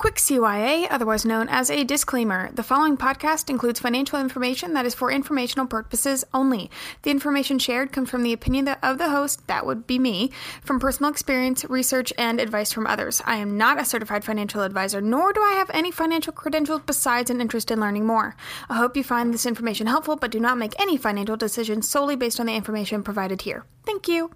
Quick CYA, otherwise known as a disclaimer. The following podcast includes financial information that is for informational purposes only. The information shared comes from the opinion of the host, that would be me, from personal experience, research, and advice from others. I am not a certified financial advisor, nor do I have any financial credentials besides an interest in learning more. I hope you find this information helpful, but do not make any financial decisions solely based on the information provided here. Thank you.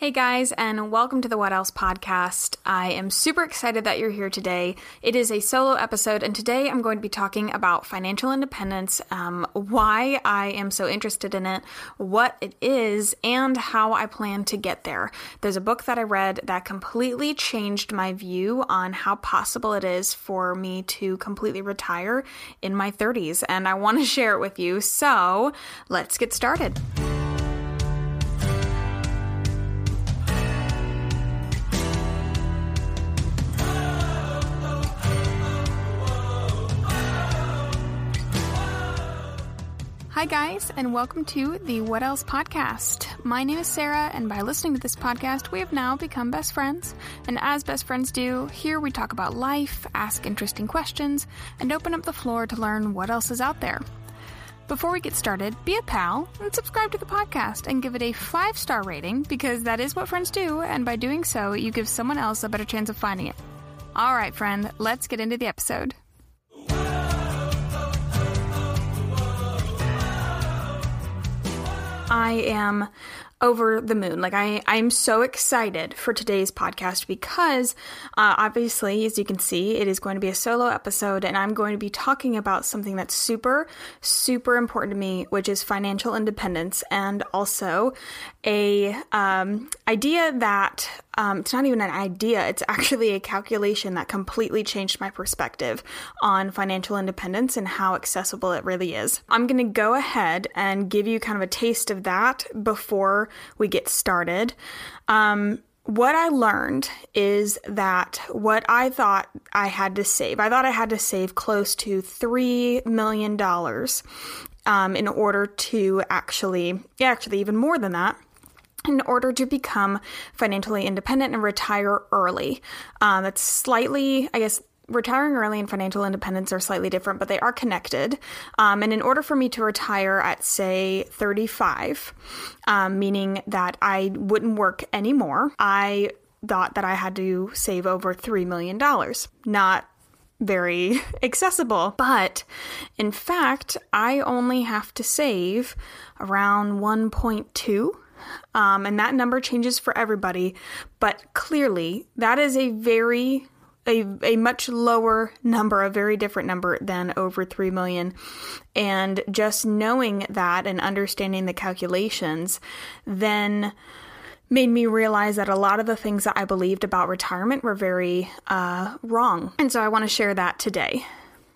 Hey guys, and welcome to the What Else podcast. I am super excited that you're here today. It is a solo episode, and today I'm going to be talking about financial independence, um, why I am so interested in it, what it is, and how I plan to get there. There's a book that I read that completely changed my view on how possible it is for me to completely retire in my 30s, and I want to share it with you. So let's get started. Hi, guys, and welcome to the What Else podcast. My name is Sarah, and by listening to this podcast, we have now become best friends. And as best friends do, here we talk about life, ask interesting questions, and open up the floor to learn what else is out there. Before we get started, be a pal and subscribe to the podcast and give it a five star rating because that is what friends do, and by doing so, you give someone else a better chance of finding it. All right, friend, let's get into the episode. I am over the moon. Like I, I'm so excited for today's podcast because, uh, obviously, as you can see, it is going to be a solo episode, and I'm going to be talking about something that's super, super important to me, which is financial independence, and also a um, idea that um, it's not even an idea, it's actually a calculation that completely changed my perspective on financial independence and how accessible it really is. I'm going to go ahead and give you kind of a taste of that before we get started. Um, what I learned is that what I thought I had to save, I thought I had to save close to $3 million um, in order to actually, yeah, actually, even more than that in order to become financially independent and retire early. Um, that's slightly, I guess, retiring early and financial independence are slightly different, but they are connected. Um, and in order for me to retire at, say, 35, um, meaning that I wouldn't work anymore, I thought that I had to save over $3 million. Not very accessible. But in fact, I only have to save around 1.2 um, and that number changes for everybody, but clearly that is a very a, a much lower number, a very different number than over 3 million. And just knowing that and understanding the calculations then made me realize that a lot of the things that I believed about retirement were very uh, wrong. And so I want to share that today.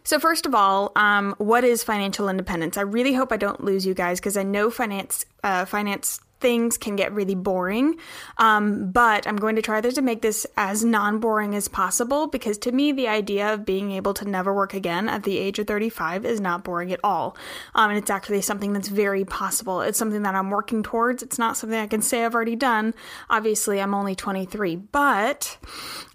So, first of all, um, what is financial independence? I really hope I don't lose you guys because I know finance uh, finance things can get really boring. Um, but I'm going to try to make this as non boring as possible because to me, the idea of being able to never work again at the age of 35 is not boring at all. Um, and it's actually something that's very possible. It's something that I'm working towards. It's not something I can say I've already done. Obviously, I'm only 23, but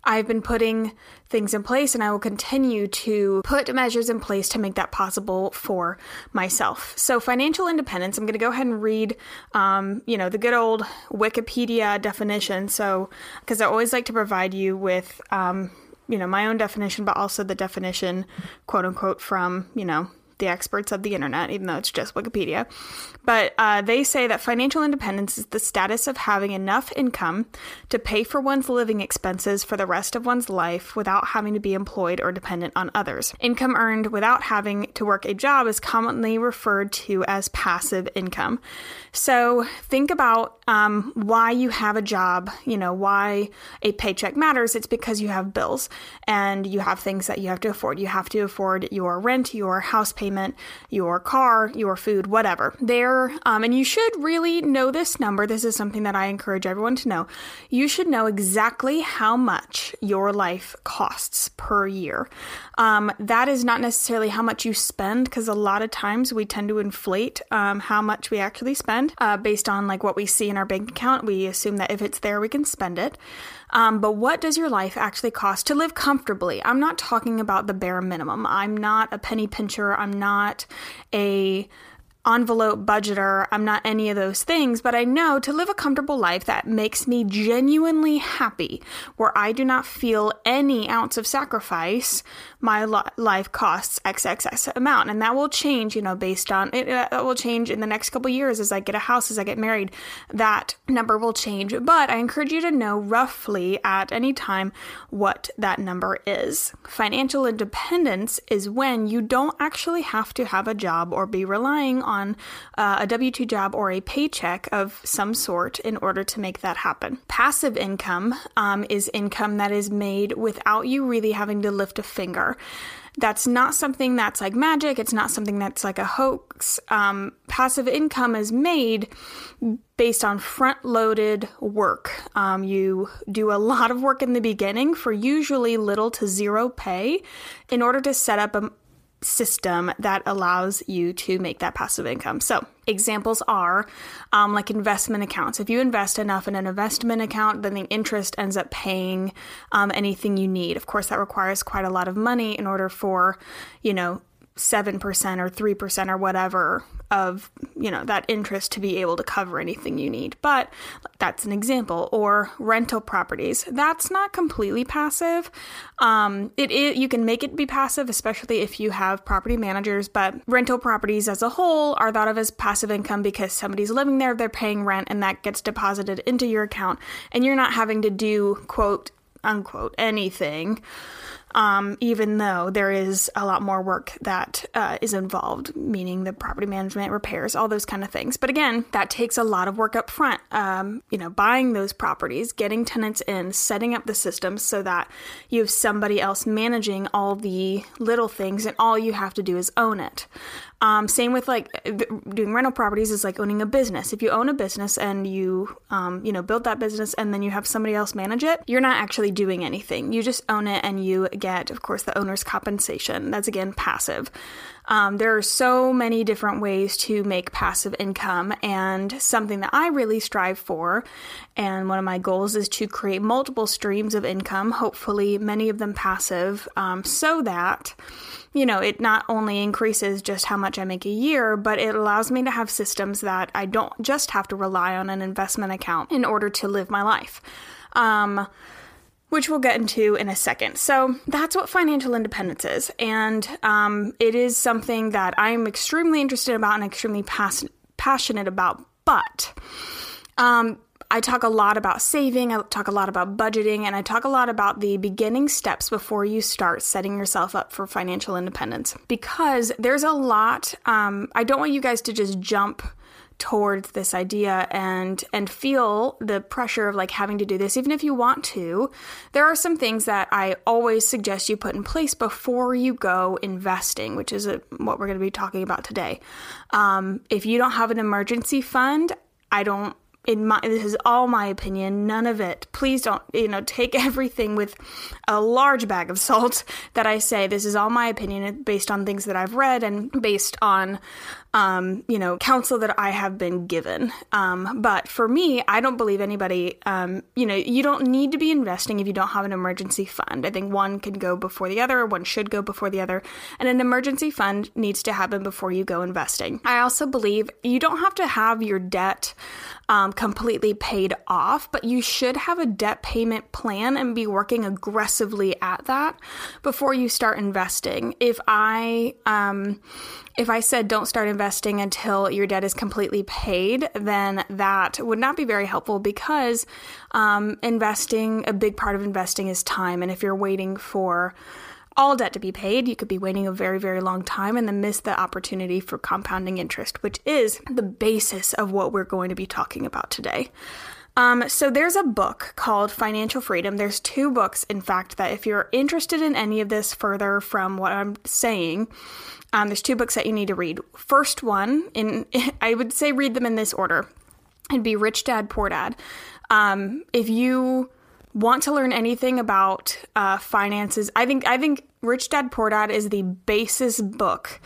I've been putting things in place and I will continue to put measures in place to make that possible for myself. So, financial independence, I'm going to go ahead and read, um, you know, the good old Wikipedia definition. So, because I always like to provide you with, um, you know, my own definition, but also the definition, quote unquote, from, you know, the experts of the internet, even though it's just Wikipedia. But uh, they say that financial independence is the status of having enough income to pay for one's living expenses for the rest of one's life without having to be employed or dependent on others. Income earned without having to work a job is commonly referred to as passive income. So think about um, why you have a job, you know, why a paycheck matters. It's because you have bills and you have things that you have to afford. You have to afford your rent, your house payment your car, your food, whatever. There, um, and you should really know this number. This is something that I encourage everyone to know. You should know exactly how much your life costs per year. Um, that is not necessarily how much you spend, because a lot of times we tend to inflate um, how much we actually spend uh, based on like what we see in our bank account. We assume that if it's there, we can spend it. Um, but what does your life actually cost to live comfortably? I'm not talking about the bare minimum. I'm not a penny pincher. I'm not a envelope budgeter. I'm not any of those things, but I know to live a comfortable life that makes me genuinely happy, where I do not feel any ounce of sacrifice, my life costs XXX amount. And that will change, you know, based on it, uh, will change in the next couple years as I get a house, as I get married. That number will change. But I encourage you to know roughly at any time what that number is. Financial independence is when you don't actually have to have a job or be relying on uh, a W 2 job or a paycheck of some sort in order to make that happen. Passive income um, is income that is made without you really having to lift a finger. That's not something that's like magic. It's not something that's like a hoax. Um, passive income is made based on front loaded work. Um, you do a lot of work in the beginning for usually little to zero pay in order to set up a, system that allows you to make that passive income. So, examples are um, like investment accounts. If you invest enough in an investment account, then the interest ends up paying um, anything you need. Of course, that requires quite a lot of money in order for, you know, 7% or 3% or whatever of you know that interest to be able to cover anything you need. But that's an example. Or rental properties. That's not completely passive. Um, it, it you can make it be passive especially if you have property managers but rental properties as a whole are thought of as passive income because somebody's living there they're paying rent and that gets deposited into your account and you're not having to do quote unquote anything um, even though there is a lot more work that uh, is involved, meaning the property management, repairs, all those kind of things. But again, that takes a lot of work up front. Um, you know, buying those properties, getting tenants in, setting up the systems so that you have somebody else managing all the little things, and all you have to do is own it. Um, same with like doing rental properties is like owning a business. If you own a business and you, um, you know, build that business and then you have somebody else manage it, you're not actually doing anything. You just own it and you get, of course, the owner's compensation. That's again passive. Um, there are so many different ways to make passive income, and something that I really strive for, and one of my goals is to create multiple streams of income, hopefully, many of them passive, um, so that you know, it not only increases just how much I make a year, but it allows me to have systems that I don't just have to rely on an investment account in order to live my life. Um, which we'll get into in a second. So that's what financial independence is. And um, it is something that I'm extremely interested about and extremely pas- passionate about. But um, I talk a lot about saving, I talk a lot about budgeting, and I talk a lot about the beginning steps before you start setting yourself up for financial independence. Because there's a lot, um, I don't want you guys to just jump towards this idea and and feel the pressure of like having to do this even if you want to. There are some things that i always suggest you put in place before you go investing which is a, what we're going to be talking about today. Um, if you don't have an emergency fund i don't in my this is all my opinion none of it. Please don't you know take everything with a large bag of salt that i say this is all my opinion based on things that i've read and based on um, you know, counsel that I have been given. Um, but for me, I don't believe anybody, um, you know, you don't need to be investing if you don't have an emergency fund. I think one can go before the other, one should go before the other, and an emergency fund needs to happen before you go investing. I also believe you don't have to have your debt um, completely paid off, but you should have a debt payment plan and be working aggressively at that before you start investing. If I, um, if I said don't start investing until your debt is completely paid, then that would not be very helpful because um, investing, a big part of investing is time. And if you're waiting for all debt to be paid, you could be waiting a very, very long time and then miss the opportunity for compounding interest, which is the basis of what we're going to be talking about today. Um, so there's a book called Financial Freedom. There's two books, in fact, that if you're interested in any of this further from what I'm saying, um, there's two books that you need to read. First one, in I would say read them in this order. It'd be Rich Dad Poor Dad. Um, if you want to learn anything about uh, finances, I think I think Rich Dad Poor Dad is the basis book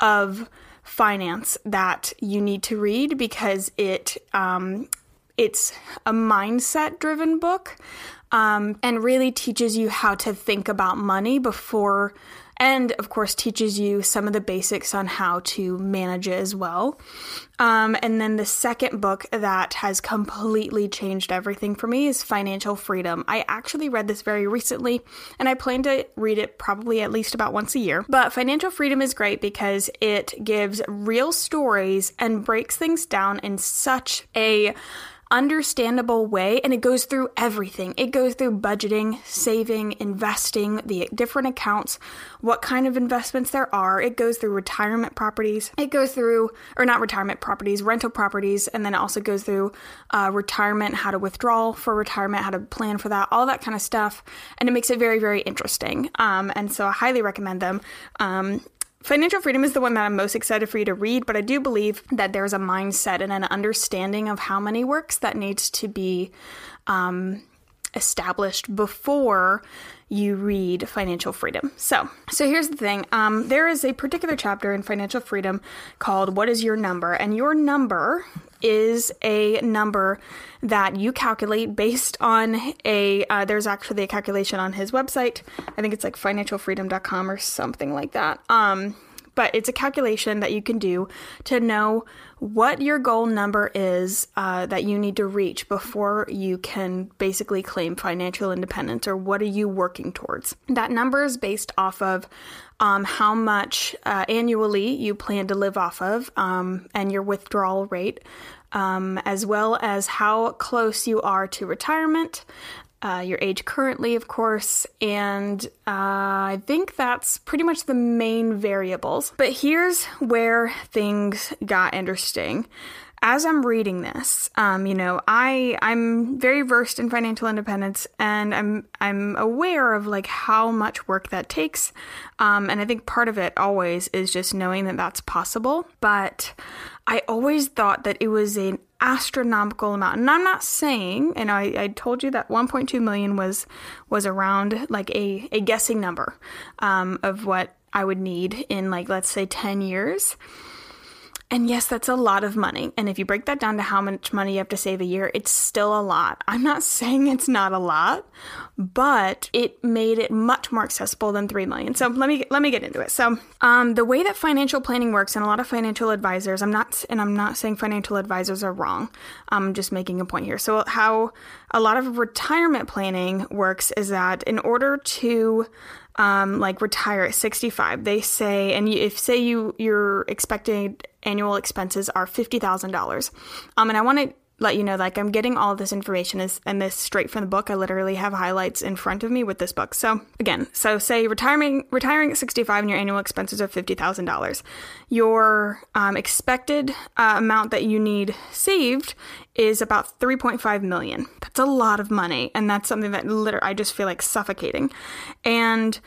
of finance that you need to read because it um, it's a mindset driven book um, and really teaches you how to think about money before and of course teaches you some of the basics on how to manage it as well. Um, and then the second book that has completely changed everything for me is Financial Freedom. I actually read this very recently and I plan to read it probably at least about once a year. But Financial Freedom is great because it gives real stories and breaks things down in such a understandable way and it goes through everything. It goes through budgeting, saving, investing, the different accounts, what kind of investments there are. It goes through retirement properties. It goes through, or not retirement properties, rental properties, and then it also goes through uh, retirement, how to withdraw for retirement, how to plan for that, all that kind of stuff. And it makes it very, very interesting. Um, and so I highly recommend them. Um, Financial Freedom is the one that I'm most excited for you to read, but I do believe that there's a mindset and an understanding of how money works that needs to be um, established before you read Financial Freedom. So, so here's the thing. Um, there is a particular chapter in Financial Freedom called "What is Your Number?" and your number is a number that you calculate based on a. Uh, there's actually a calculation on his website. I think it's like financialfreedom.com or something like that. Um, but it's a calculation that you can do to know what your goal number is uh, that you need to reach before you can basically claim financial independence or what are you working towards. That number is based off of um, how much uh, annually you plan to live off of um, and your withdrawal rate. Um, as well as how close you are to retirement, uh, your age currently, of course, and uh, I think that's pretty much the main variables. But here's where things got interesting. As I'm reading this, um, you know, I I'm very versed in financial independence, and I'm I'm aware of like how much work that takes, um, and I think part of it always is just knowing that that's possible. But I always thought that it was an astronomical amount. And I'm not saying, and I, I told you that 1.2 million was was around like a, a guessing number um, of what I would need in like let's say 10 years. And yes, that's a lot of money. And if you break that down to how much money you have to save a year, it's still a lot. I'm not saying it's not a lot, but it made it much more accessible than 3 million. So let me let me get into it. So, um, the way that financial planning works and a lot of financial advisors, I'm not and I'm not saying financial advisors are wrong. I'm just making a point here. So how a lot of retirement planning works is that in order to um, like retire at 65 they say and if say you you're expected annual expenses are $50000 um, and i want to let you know like i'm getting all this information is and this straight from the book. I literally have highlights in front of me with this book. So again so say retiring retiring at 65 and your annual expenses are $50000 your um, expected uh, amount that you need saved is about 3.5 million. That's a lot of money and that's something that literally i just feel like suffocating. And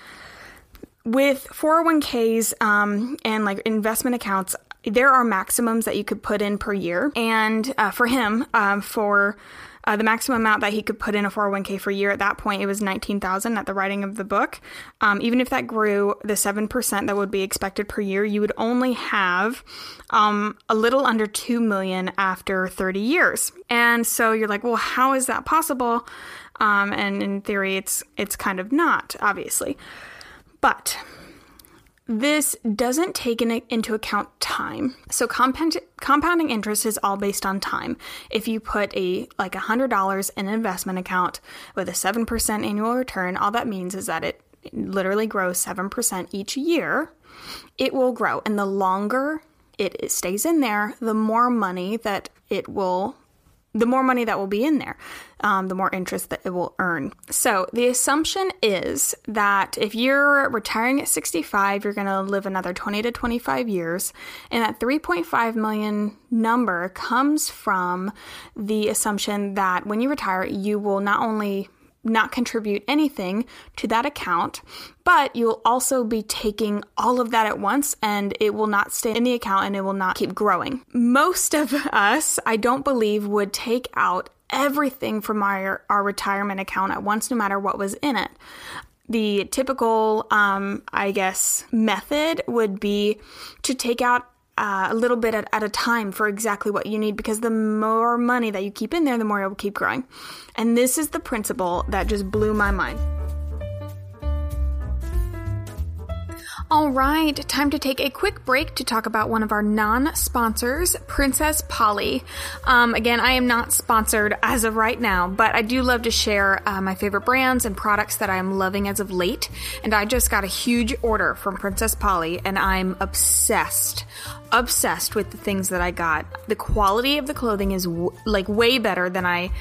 with 401ks um, and like investment accounts there are maximums that you could put in per year. And uh, for him, um, for uh, the maximum amount that he could put in a 401k for a year at that point it was 19000 at the writing of the book. Um, even if that grew the 7% that would be expected per year you would only have um, a little under 2 million after 30 years. And so you're like well how is that possible? Um, and in theory it's it's kind of not obviously. But this doesn't take in, into account time. So compound, compounding interest is all based on time. If you put a like $100 in an investment account with a 7% annual return, all that means is that it literally grows 7% each year. It will grow and the longer it stays in there, the more money that it will the more money that will be in there, um, the more interest that it will earn. So the assumption is that if you're retiring at 65, you're going to live another 20 to 25 years, and that 3.5 million number comes from the assumption that when you retire, you will not only not contribute anything to that account, but you'll also be taking all of that at once and it will not stay in the account and it will not keep growing. Most of us, I don't believe, would take out everything from our, our retirement account at once, no matter what was in it. The typical, um, I guess, method would be to take out uh, a little bit at, at a time for exactly what you need because the more money that you keep in there, the more it will keep growing. And this is the principle that just blew my mind. All right, time to take a quick break to talk about one of our non sponsors, Princess Polly. Um, again, I am not sponsored as of right now, but I do love to share uh, my favorite brands and products that I am loving as of late. And I just got a huge order from Princess Polly, and I'm obsessed obsessed with the things that I got. The quality of the clothing is w- like way better than I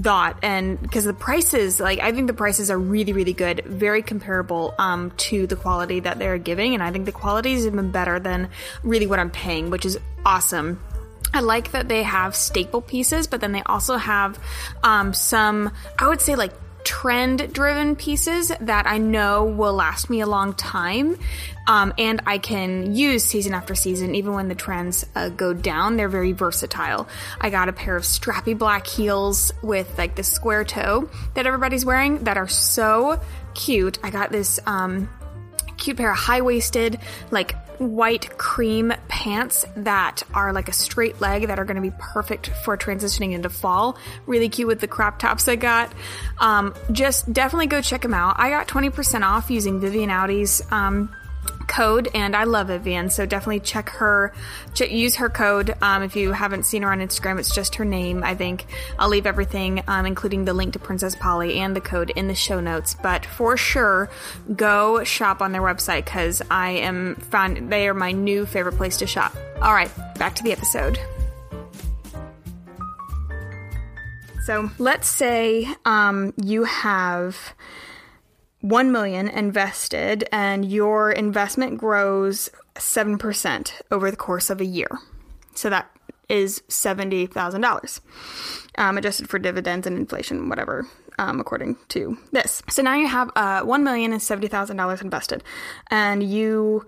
thought and because the prices like i think the prices are really really good very comparable um, to the quality that they're giving and i think the quality is even better than really what i'm paying which is awesome. I like that they have staple pieces, but then they also have um, some, I would say, like trend driven pieces that I know will last me a long time. Um, and I can use season after season, even when the trends uh, go down. They're very versatile. I got a pair of strappy black heels with like the square toe that everybody's wearing that are so cute. I got this um, cute pair of high waisted, like white cream pants that are like a straight leg that are going to be perfect for transitioning into fall. Really cute with the crop tops I got. Um, just definitely go check them out. I got 20% off using Vivian Audi's um, code and I love Vivian, so definitely check her, ch- use her code. Um, if you haven't seen her on Instagram, it's just her name, I think. I'll leave everything, um, including the link to Princess Polly and the code in the show notes. But for sure, go shop on their website because I am found they are my new favorite place to shop. All right, back to the episode. So let's say um, you have 1 million invested and your investment grows 7% over the course of a year. So that is $70,000 um, adjusted for dividends and inflation, whatever, um, according to this. So now you have uh, $1,070,000 invested and you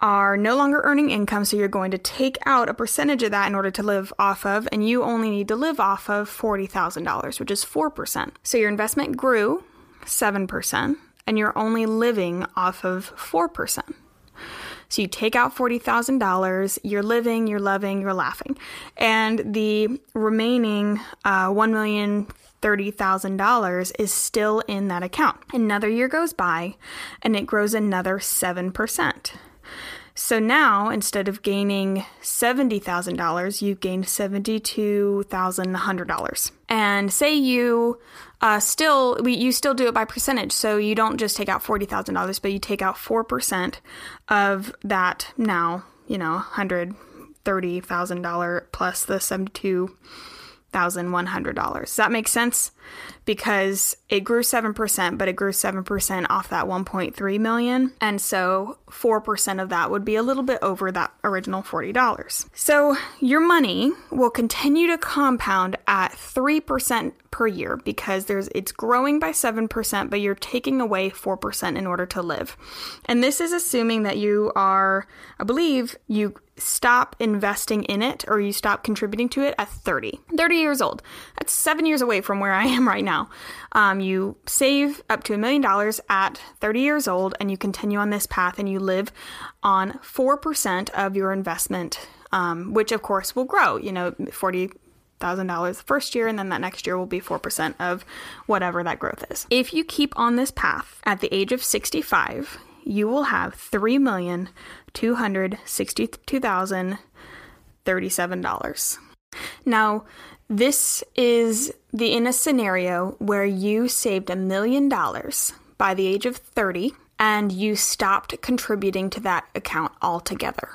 are no longer earning income, so you're going to take out a percentage of that in order to live off of, and you only need to live off of $40,000, which is 4%. So your investment grew 7%, and you're only living off of 4%. So you take out $40,000, you're living, you're loving, you're laughing. And the remaining uh, $1,030,000 is still in that account. Another year goes by and it grows another 7%. So now, instead of gaining $70,000, you gained $72,100. And say you uh, still, we, you still do it by percentage. So you don't just take out $40,000, but you take out 4% of that now, you know, $130,000 plus the 72 thousand one hundred dollars. Does that make sense? Because it grew seven percent, but it grew seven percent off that one point three million, and so four percent of that would be a little bit over that original forty dollars. So your money will continue to compound at three percent per year because there's it's growing by seven percent, but you're taking away four percent in order to live. And this is assuming that you are, I believe, you stop investing in it or you stop contributing to it at 30. 30 years old. That's seven years away from where I am right now. Um, you save up to a million dollars at 30 years old and you continue on this path and you live on 4% of your investment, um, which of course will grow. You know, 40 thousand dollars the first year and then that next year will be 4% of whatever that growth is if you keep on this path at the age of 65 you will have three million two hundred sixty-two thousand thirty-seven dollars. Now, this is the in a scenario where you saved a million dollars by the age of 30 and you stopped contributing to that account altogether.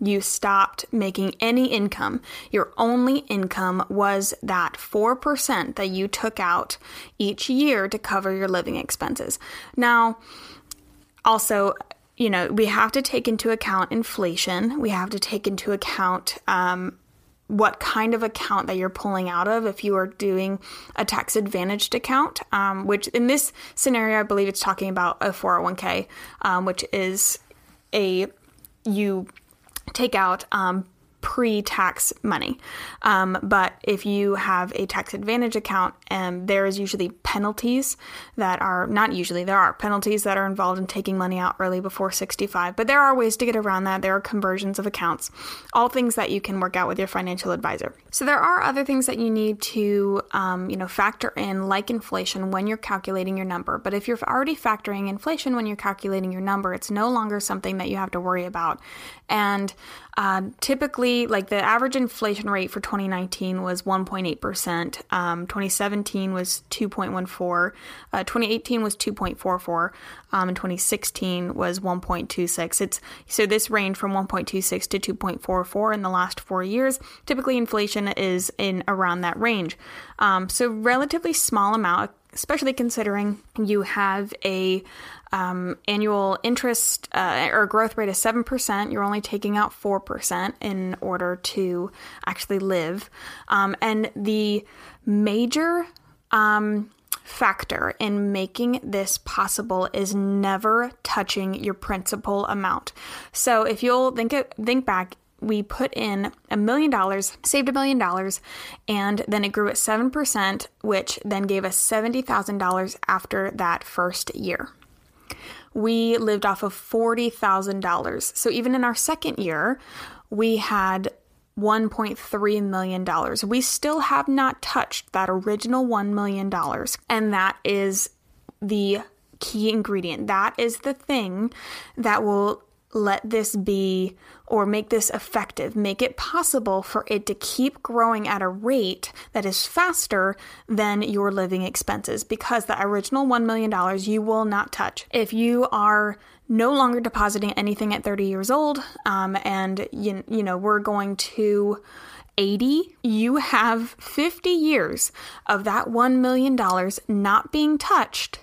You stopped making any income. Your only income was that 4% that you took out each year to cover your living expenses. Now, also, you know, we have to take into account inflation. We have to take into account um, what kind of account that you're pulling out of if you are doing a tax advantaged account, um, which in this scenario, I believe it's talking about a 401k, um, which is a you take out um, pre tax money. Um, but if you have a tax advantage account and there is usually penalties that are not usually there are penalties that are involved in taking money out early before 65 but there are ways to get around that. There are conversions of accounts all things that you can work out with your financial advisor. So there are other things that you need to um, you know factor in like inflation when you're calculating your number. But if you're already factoring inflation when you're calculating your number it's no longer something that you have to worry about. And uh, typically like the average inflation rate for 2019 was 1.8% um, 2017 was 2.14 uh, 2018 was 2.44 um, and 2016 was 1.26 it's so this range from 1.26 to 2.44 in the last four years. Typically inflation is in around that range. Um, so relatively small amount especially considering you have a um, annual interest uh, or growth rate of 7%, you're only taking out 4% in order to actually live. Um, and the major um, factor in making this possible is never touching your principal amount. So if you'll think, think back, we put in a million dollars, saved a million dollars, and then it grew at 7%, which then gave us $70,000 after that first year. We lived off of $40,000. So even in our second year, we had $1.3 million. We still have not touched that original $1 million. And that is the key ingredient. That is the thing that will let this be or make this effective, make it possible for it to keep growing at a rate that is faster than your living expenses because the original $1 million you will not touch. If you are no longer depositing anything at 30 years old um, and you, you know we're going to 80, you have 50 years of that $1 million not being touched.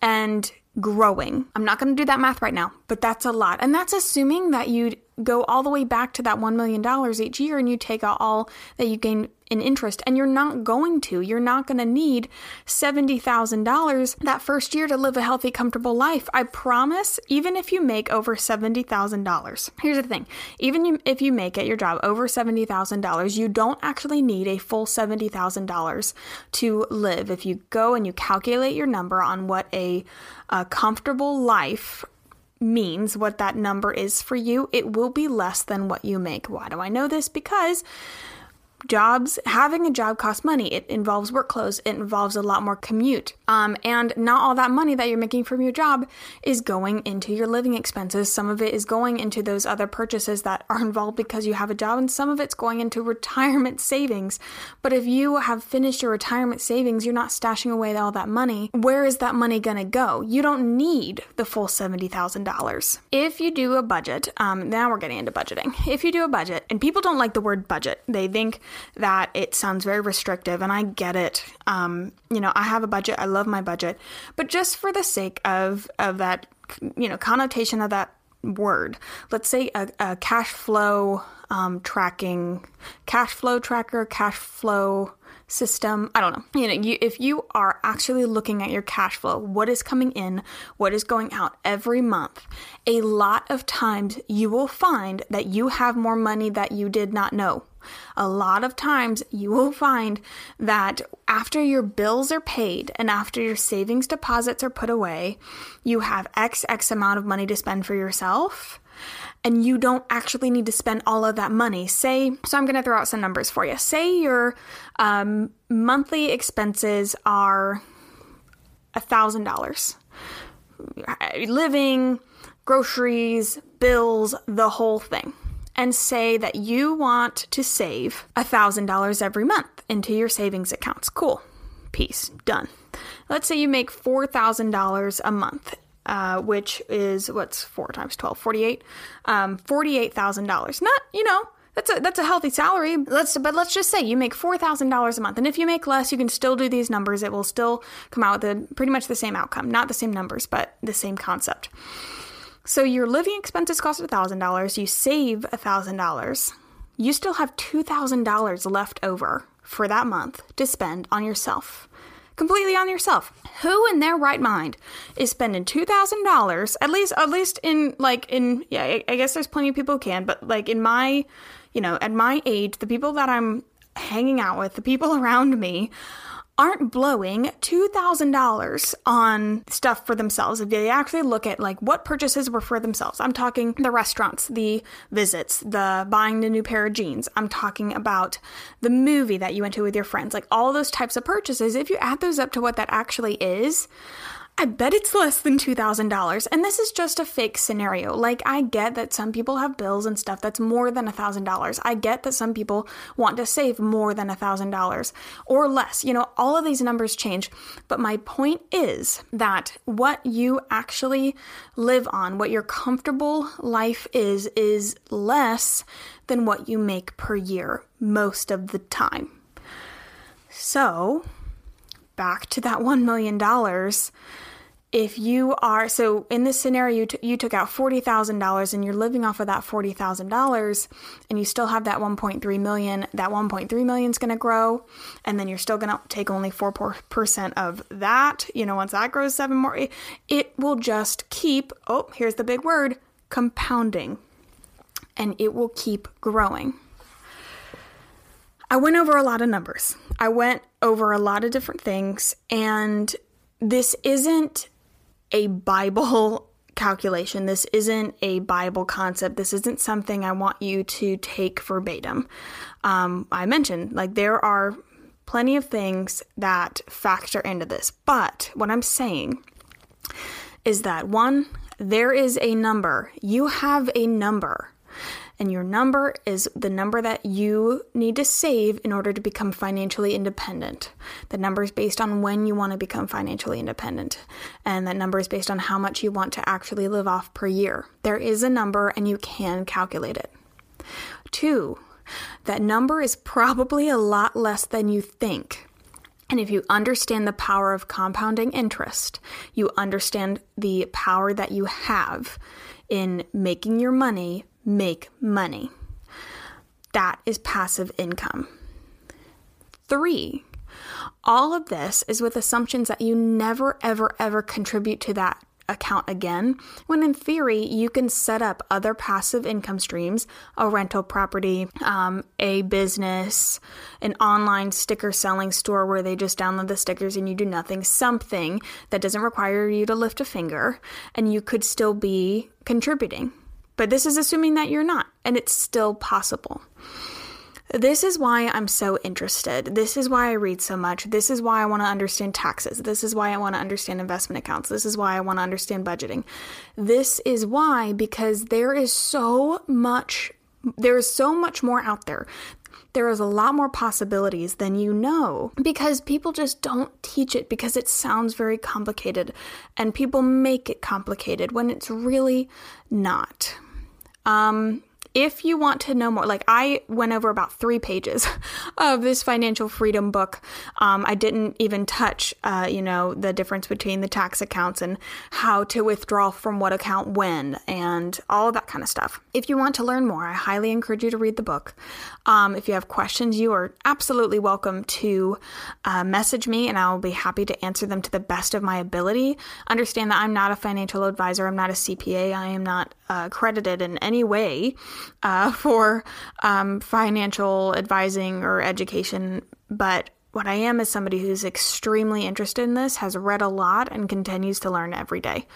And growing. I'm not going to do that math right now, but that's a lot. And that's assuming that you go all the way back to that $1 million each year and you take out all that you gain in interest. And you're not going to. You're not going to need $70,000 that first year to live a healthy, comfortable life. I promise, even if you make over $70,000. Here's the thing even if you make at your job over $70,000, you don't actually need a full $70,000 to live. If you go and you calculate your number on what a, a comfortable life means, what that number is for you, it will be less than what you make. Why do I know this? Because jobs having a job costs money. It involves work clothes. It involves a lot more commute. Um, and not all that money that you're making from your job is going into your living expenses. Some of it is going into those other purchases that are involved because you have a job and some of it's going into retirement savings. But if you have finished your retirement savings you're not stashing away all that money. Where is that money going to go? You don't need the full $70000 if you do a budget um, now we're getting into budgeting. If you do a budget and people don't like the word budget. They think that it sounds very restrictive, and I get it. Um, you know, I have a budget. I love my budget, but just for the sake of of that, you know, connotation of that word, let's say a, a cash flow um, tracking, cash flow tracker, cash flow system. I don't know. You know, you, if you are actually looking at your cash flow, what is coming in, what is going out every month, a lot of times you will find that you have more money that you did not know a lot of times you will find that after your bills are paid and after your savings deposits are put away, you have X X amount of money to spend for yourself. And you don't actually need to spend all of that money. Say, so I'm going to throw out some numbers for you. Say your um, monthly expenses are $1,000. Living, groceries, bills, the whole thing and say that you want to save $1,000 every month into your savings accounts. Cool. Peace. Done. Let's say you make $4,000 a month. Uh, which is what's four times 12 48 um, $48000 not you know that's a that's a healthy salary. Let's but let's just say you make four thousand dollars a month, and if you make less, you can still do these numbers. It will still come out with a, pretty much the same outcome, not the same numbers, but the same concept. So your living expenses cost $1,000, you save $1,000. You still have $2,000 left over for that month to spend on yourself. Completely on yourself. Who in their right mind is spending two thousand dollars? At least, at least in like in yeah. I, I guess there's plenty of people who can, but like in my, you know, at my age, the people that I'm hanging out with, the people around me, aren't blowing $2,000 on stuff for themselves. If they actually look at like what purchases were for themselves, I'm talking the restaurants, the visits, the buying the new pair of jeans. I'm talking about the movie that you went to with your friends, like all those types of purchases. If you add those up to what that actually is, I bet it's less than $2,000. And this is just a fake scenario. Like, I get that some people have bills and stuff that's more than $1,000. I get that some people want to save more than $1,000 or less. You know, all of these numbers change. But my point is that what you actually live on, what your comfortable life is, is less than what you make per year most of the time. So, back to that $1 million if you are so in this scenario you, t- you took out $40,000 and you're living off of that $40,000 and you still have that 1.3 million that 1.3 million is going to grow and then you're still going to take only 4% of that. You know once that grows 7 more it, it will just keep oh here's the big word compounding and it will keep growing I went over a lot of numbers I went over a lot of different things and this isn't a Bible calculation. This isn't a Bible concept. This isn't something I want you to take verbatim. Um, I mentioned, like, there are plenty of things that factor into this. But what I'm saying is that one, there is a number. You have a number and your number is the number that you need to save in order to become financially independent. The number is based on when you want to become financially independent, and that number is based on how much you want to actually live off per year. There is a number, and you can calculate it. Two, that number is probably a lot less than you think. And if you understand the power of compounding interest, you understand the power that you have in making your money make money. That is passive income. Three, all of this is with assumptions that you never, ever, ever contribute to that account again, when in theory, you can set up other passive income streams a rental property, um, a business, an online sticker selling store where they just download the stickers and you do nothing, something that doesn't require you to lift a finger, and you could still be contributing. But this is assuming that you're not, and it's still possible. This is why I'm so interested. This is why I read so much. This is why I want to understand taxes. This is why I want to understand investment accounts. This is why I want to understand budgeting. This is why, because there is so much, there is so much more out there. There is a lot more possibilities than you know because people just don't teach it because it sounds very complicated and people make it complicated when it's really not. Um, if you want to know more, like I went over about three pages of this financial freedom book. Um, I didn't even touch, uh, you know, the difference between the tax accounts and how to withdraw from what account when and all of that kind of stuff. If you want to learn more, I highly encourage you to read the book. Um, if you have questions, you are absolutely welcome to uh, message me and I'll be happy to answer them to the best of my ability. Understand that I'm not a financial advisor, I'm not a CPA, I am not uh, credited in any way uh, for um, financial advising or education, but what I am is somebody who's extremely interested in this, has read a lot, and continues to learn every day.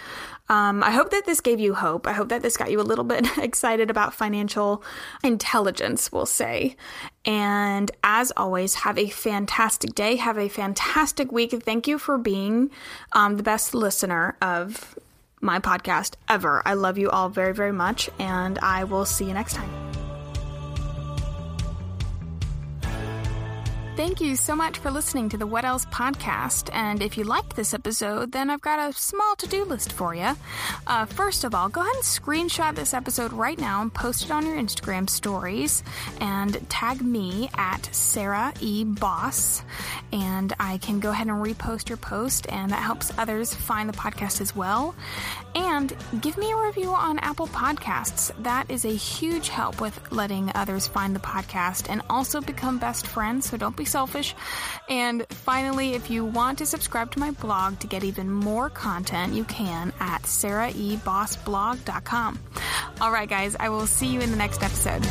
Um, I hope that this gave you hope. I hope that this got you a little bit excited about financial intelligence, we'll say. And as always, have a fantastic day. Have a fantastic week. Thank you for being um, the best listener of my podcast ever. I love you all very, very much, and I will see you next time. Thank you so much for listening to the What Else podcast. And if you liked this episode, then I've got a small to do list for you. Uh, first of all, go ahead and screenshot this episode right now and post it on your Instagram stories and tag me at Sarah E. Boss. And I can go ahead and repost your post, and that helps others find the podcast as well. And give me a review on Apple Podcasts. That is a huge help with letting others find the podcast and also become best friends. So don't be selfish. And finally, if you want to subscribe to my blog to get even more content, you can at sarahibossblog.com. All right, guys, I will see you in the next episode.